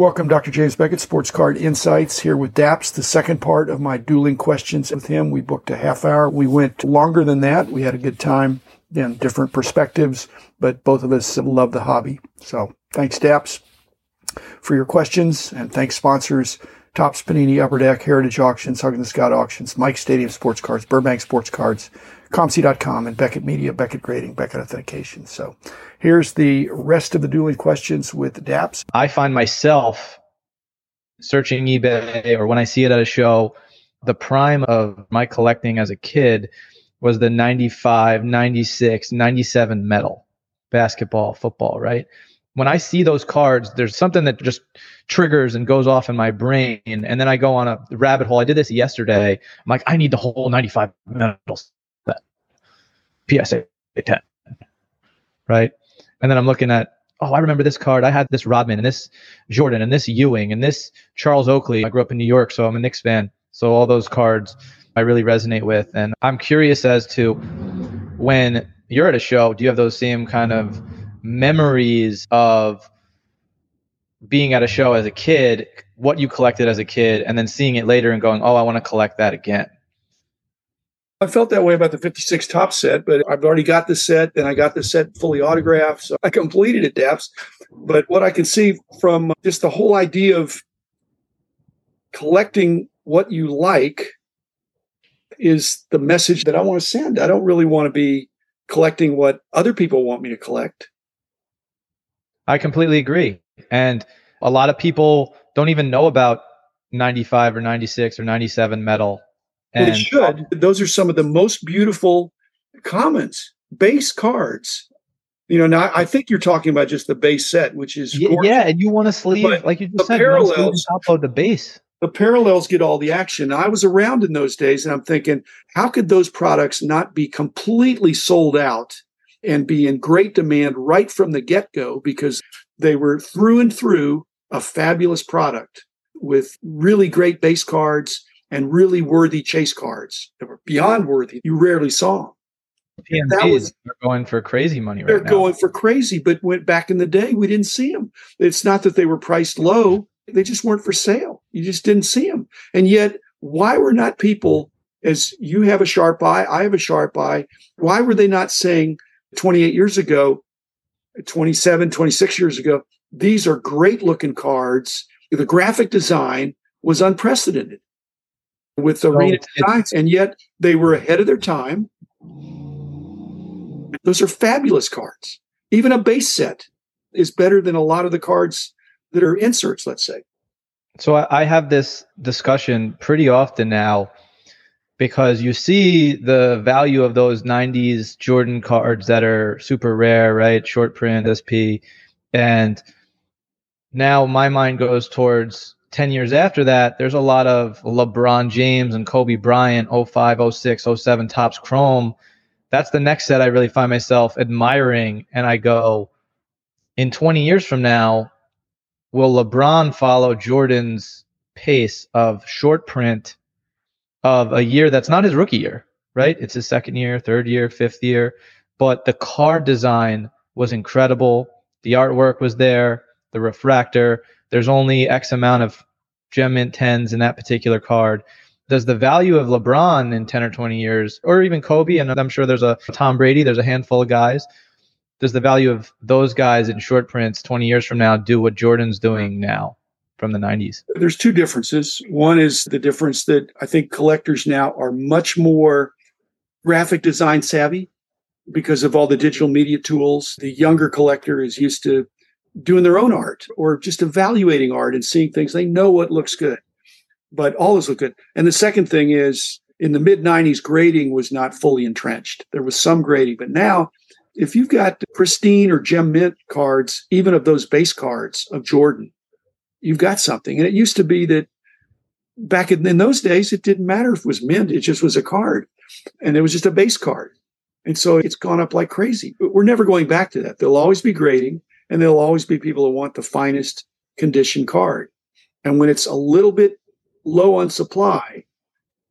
Welcome, Dr. James Beckett, Sports Card Insights, here with Dappz, the second part of my dueling questions with him. We booked a half hour. We went longer than that. We had a good time and different perspectives, but both of us love the hobby. So thanks, Dappz, for your questions, and thanks, sponsors. Topps Panini Upper Deck, Heritage Auctions, Huggins Scott Auctions, Mike Stadium Sports Cards, Burbank Sports Cards, ComC.com, and Beckett Media, Beckett Grading, Beckett Authentication. So here's the rest of the dueling questions with Dappz. I find myself searching eBay or when I see it at a show, the prime of my collecting as a kid was the 95, 96, 97 metal basketball, football, right? When I see those cards, there's something that just triggers and goes off in my brain. And then I go on a rabbit hole. I did this yesterday. I'm like, I need the whole 95 metal set. PSA 10. Right. And then I'm looking at, oh, I remember this card. I had this Rodman and this Jordan and this Ewing and this Charles Oakley. I grew up in New York, so I'm a Knicks fan. So all those cards I really resonate with. And I'm curious as to when you're at a show, do you have those same kind of memories of being at a show as a kid, what you collected as a kid, and then seeing it later and going, oh, I want to collect that again? I felt that way about the 56 Topps set, but I've already got the set and I got the set fully autographed. So I completed it, Dappz. But what I can see from just the whole idea of collecting what you like is the message that I want to send. I don't really want to be collecting what other people want me to collect. I completely agree. And a lot of people don't even know about 95 or 96 or 97 metal and it should. Those are some of the most beautiful commons, base cards. You know, now I think you're talking about just the base set, which is yeah, and you want to sleeve but like you just said, parallels upload the base. The parallels get all the action. I was around in those days, and I'm thinking, how could those products not be completely sold out and be in great demand right from the get go because they were through and through a fabulous product with really great base cards and really worthy chase cards that were beyond worthy. You rarely saw them. PMGs was, are going for crazy money right they're now. going for crazy, but went back in the day, we didn't see them. It's not that they were priced low; they just weren't for sale. You just didn't see them. And yet, why were not people, as you have a sharp eye, I have a sharp eye, why were they not saying 28 years ago, 27, 26 years ago, these are great looking cards. The graphic design was unprecedented with the arena designs, and yet they were ahead of their time. Those are fabulous cards. Even a base set is better than a lot of the cards that are inserts, let's say. So I have this discussion pretty often now because you see the value of those 90s Jordan cards that are super rare, right? Short print, SP. And now my mind goes towards 10 years after that, there's a lot of LeBron James and Kobe Bryant, 05, 06, 07 Topps Chrome. That's the next set I really find myself admiring. And I go, in 20 years from now, will LeBron follow Jordan's pace of short print of a year that's not his rookie year, right? It's his second year, third year, fifth year. But the card design was incredible. The artwork was there, the refractor there's only X amount of gem mint 10s in that particular card. Does the value of LeBron in 10 or 20 years, or even Kobe, and I'm sure there's a Tom Brady, there's a handful of guys. Does the value of those guys in short prints 20 years from now do what Jordan's doing now from the 90s? There's two differences. One is the difference that I think collectors now are much more graphic design savvy because of all the digital media tools. The younger collector is used to doing their own art or just evaluating art and seeing things. They know what looks good, but all always look good. And the second thing is in the mid 90s, grading was not fully entrenched. There was some grading, but now if you've got pristine or gem mint cards, even of those base cards of Jordan, you've got something. And it used to be that back in, in those days, it didn't matter if it was mint, it just was a card and it was just a base card. And so it's gone up like crazy. But we're never going back to that. There'll always be grading. And there'll always be people who want the finest condition card. And when it's a little bit low on supply,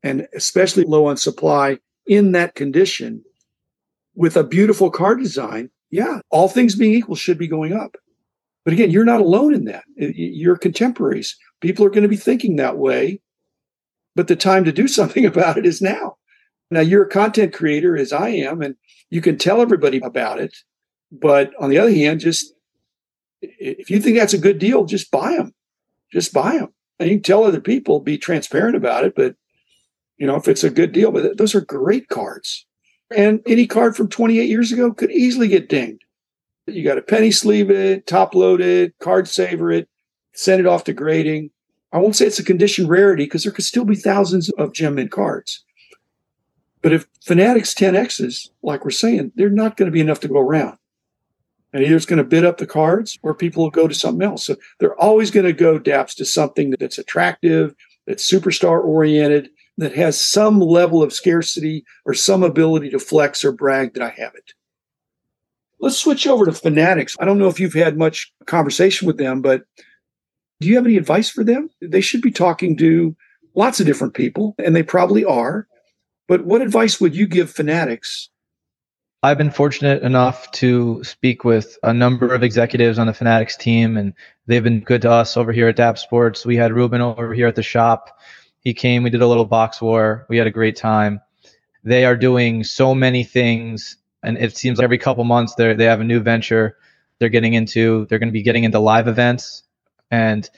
and especially low on supply in that condition, with a beautiful card design, yeah, all things being equal, should be going up. But again, you're not alone in that. Your contemporaries, people are going to be thinking that way. But the time to do something about it is now. Now, you're a content creator, as I am, and you can tell everybody about it. But on the other hand, just if you think that's a good deal, just buy them. Just buy them. And you can tell other people, be transparent about it. But, you know, if it's a good deal, but those are great cards. And any card from 28 years ago could easily get dinged. You got to penny sleeve it, top load it, card saver it, send it off to grading. I won't say it's a condition rarity because there could still be thousands of gem mint cards. But if Fanatics 10Xs, like we're saying, they're not going to be enough to go around. And either it's going to bid up the cards or people will go to something else. So they're always going to go Dappz to something that's attractive, that's superstar oriented, that has some level of scarcity or some ability to flex or brag that I have it. Let's switch over to Fanatics. I don't know if you've had much conversation with them, but do you have any advice for them? They should be talking to lots of different people, and they probably are. But what advice would you give Fanatics I've been fortunate enough to speak with a number of executives on the Fanatics team, and they've been good to us over here at DAP Sports. We had Ruben over here at the shop. He came, we did a little box war. We had a great time. They are doing so many things, and it seems like every couple months they they have a new venture they're getting into. They're going to be getting into live events, and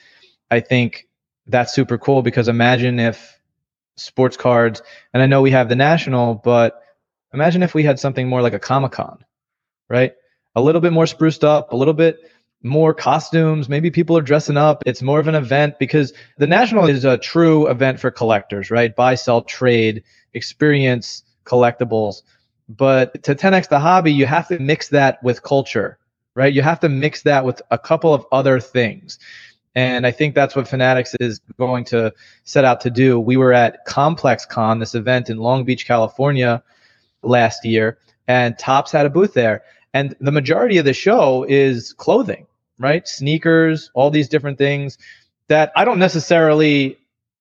I think that's super cool because imagine if sports cards, and I know we have the national, but Imagine if we had something more like a Comic Con, right? A little bit more spruced up, a little bit more costumes. Maybe people are dressing up. It's more of an event because the National is a true event for collectors, right? Buy, sell, trade, experience collectibles. But to 10x the hobby, you have to mix that with culture, right? You have to mix that with a couple of other things. And I think that's what Fanatics is going to set out to do. We were at Complex Con, this event in Long Beach, California, last year, and Topps had a booth there. And the majority of the show is clothing, right? Sneakers, all these different things that I don't necessarily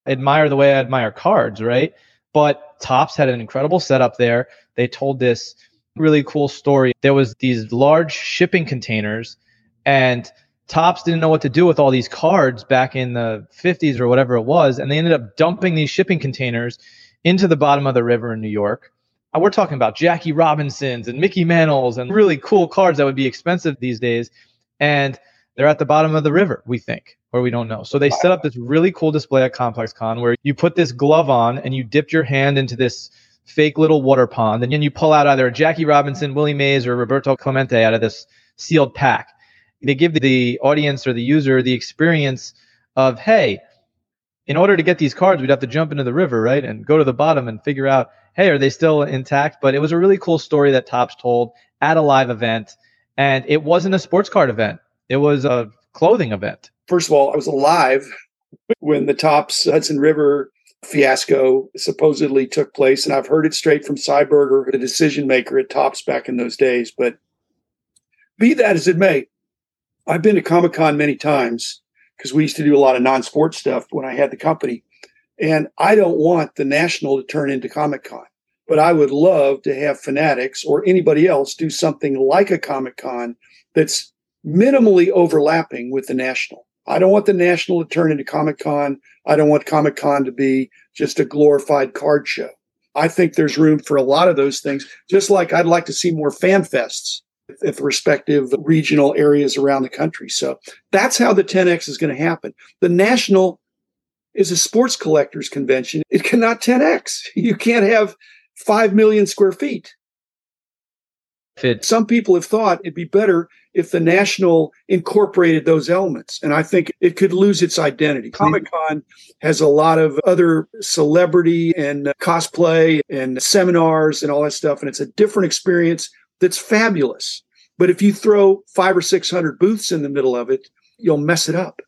admire the way I admire cards, right? But Topps had an incredible setup there. They told this really cool story. There was these large shipping containers and Topps didn't know what to do with all these cards back in the 50s or whatever it was, and they ended up dumping these shipping containers into the bottom of the river in New York. Uh, we're talking about Jackie Robinsons and Mickey Mantles and really cool cards that would be expensive these days. And they're at the bottom of the river, we think, or we don't know. So they set up this really cool display at Complex Con where you put this glove on and you dip your hand into this fake little water pond. And then you pull out either Jackie Robinson, Willie Mays, or Roberto Clemente out of this sealed pack. They give the audience or the user the experience of, hey, in order to get these cards, we'd have to jump into the river, right? And go to the bottom and figure out hey, are they still intact? But it was a really cool story that Topps told at a live event. And it wasn't a sports card event, it was a clothing event. First of all, I was alive when the Topps Hudson River fiasco supposedly took place. And I've heard it straight from Sy Berger, the decision maker at Topps back in those days. But be that as it may, I've been to Comic Con many times because we used to do a lot of non sports stuff when I had the company. And I don't want the national to turn into Comic Con, but I would love to have Fanatics or anybody else do something like a Comic Con that's minimally overlapping with the national. I don't want the national to turn into Comic Con. I don't want Comic Con to be just a glorified card show. I think there's room for a lot of those things, just like I'd like to see more fan fests at the respective regional areas around the country. So that's how the 10X is going to happen. The national is a sports collectors convention. It cannot 10x. You can't have 5 million square feet. Fit. Some people have thought it'd be better if the national incorporated those elements. And I think it could lose its identity. Comic Con has a lot of other celebrity and cosplay and seminars and all that stuff. And it's a different experience that's fabulous. But if you throw five or 600 booths in the middle of it, you'll mess it up.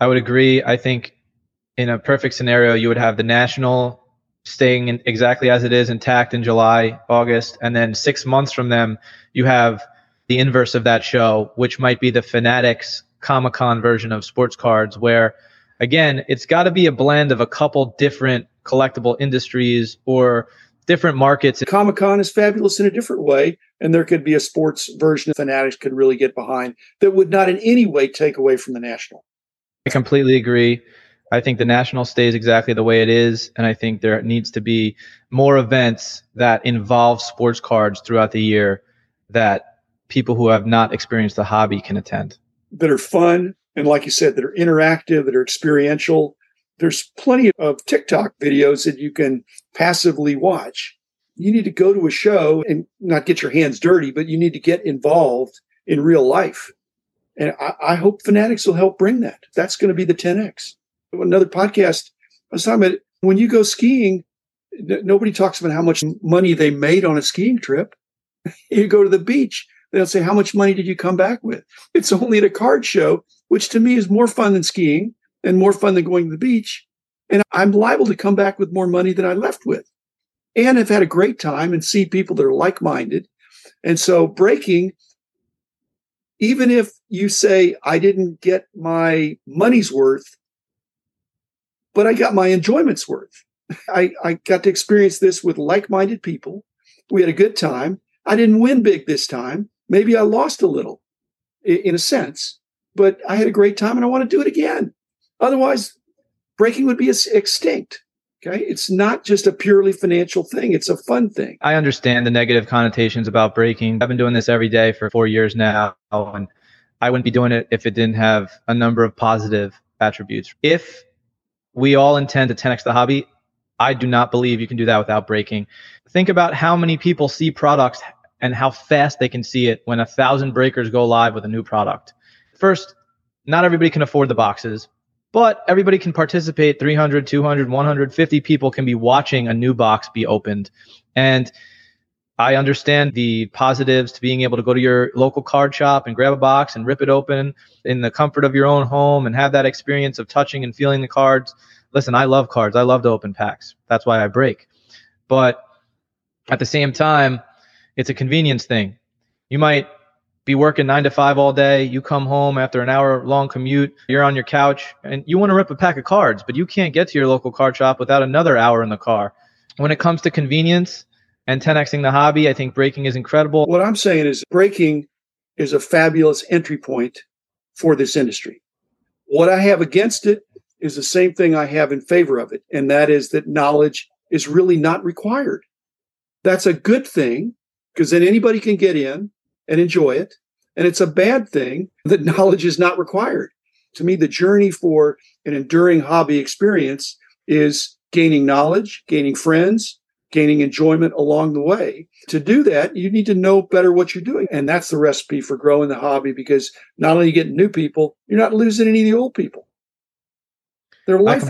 I would agree. I think in a perfect scenario, you would have the national staying in exactly as it is intact in July, August, and then six months from them, you have the inverse of that show, which might be the Fanatics Comic Con version of sports cards, where again, it's got to be a blend of a couple different collectible industries or different markets. Comic Con is fabulous in a different way, and there could be a sports version of Fanatics could really get behind that would not in any way take away from the national. I completely agree. I think the national stays exactly the way it is, and I think there needs to be more events that involve sports cards throughout the year that people who have not experienced the hobby can attend. That are fun and, like you said, that are interactive, that are experiential. There's plenty of TikTok videos that you can passively watch. You need to go to a show and not get your hands dirty, but you need to get involved in real life. And I, I hope Fanatics will help bring that. That's going to be the 10X another podcast, I was talking about when you go skiing, n- nobody talks about how much money they made on a skiing trip. you go to the beach, they'll say, How much money did you come back with? It's only at a card show, which to me is more fun than skiing and more fun than going to the beach. And I'm liable to come back with more money than I left with. And I've had a great time and see people that are like minded. And so breaking, even if you say I didn't get my money's worth, but I got my enjoyment's worth. I, I got to experience this with like minded people. We had a good time. I didn't win big this time. Maybe I lost a little in a sense, but I had a great time and I want to do it again. Otherwise, breaking would be extinct. Okay. It's not just a purely financial thing, it's a fun thing. I understand the negative connotations about breaking. I've been doing this every day for four years now, and I wouldn't be doing it if it didn't have a number of positive attributes. If we all intend to 10x the hobby. I do not believe you can do that without breaking. Think about how many people see products and how fast they can see it when a thousand breakers go live with a new product. First, not everybody can afford the boxes, but everybody can participate 300, 200, 150 people can be watching a new box be opened. And I understand the positives to being able to go to your local card shop and grab a box and rip it open in the comfort of your own home and have that experience of touching and feeling the cards. Listen, I love cards. I love to open packs. That's why I break. But at the same time, it's a convenience thing. You might be working nine to five all day. You come home after an hour long commute. You're on your couch and you want to rip a pack of cards, but you can't get to your local card shop without another hour in the car. When it comes to convenience, and 10xing the hobby. I think breaking is incredible. What I'm saying is breaking is a fabulous entry point for this industry. What I have against it is the same thing I have in favor of it, and that is that knowledge is really not required. That's a good thing because then anybody can get in and enjoy it. And it's a bad thing that knowledge is not required. To me, the journey for an enduring hobby experience is gaining knowledge, gaining friends, gaining enjoyment along the way. To do that, you need to know better what you're doing. And that's the recipe for growing the hobby because not only are you getting new people, you're not losing any of the old people. They're life.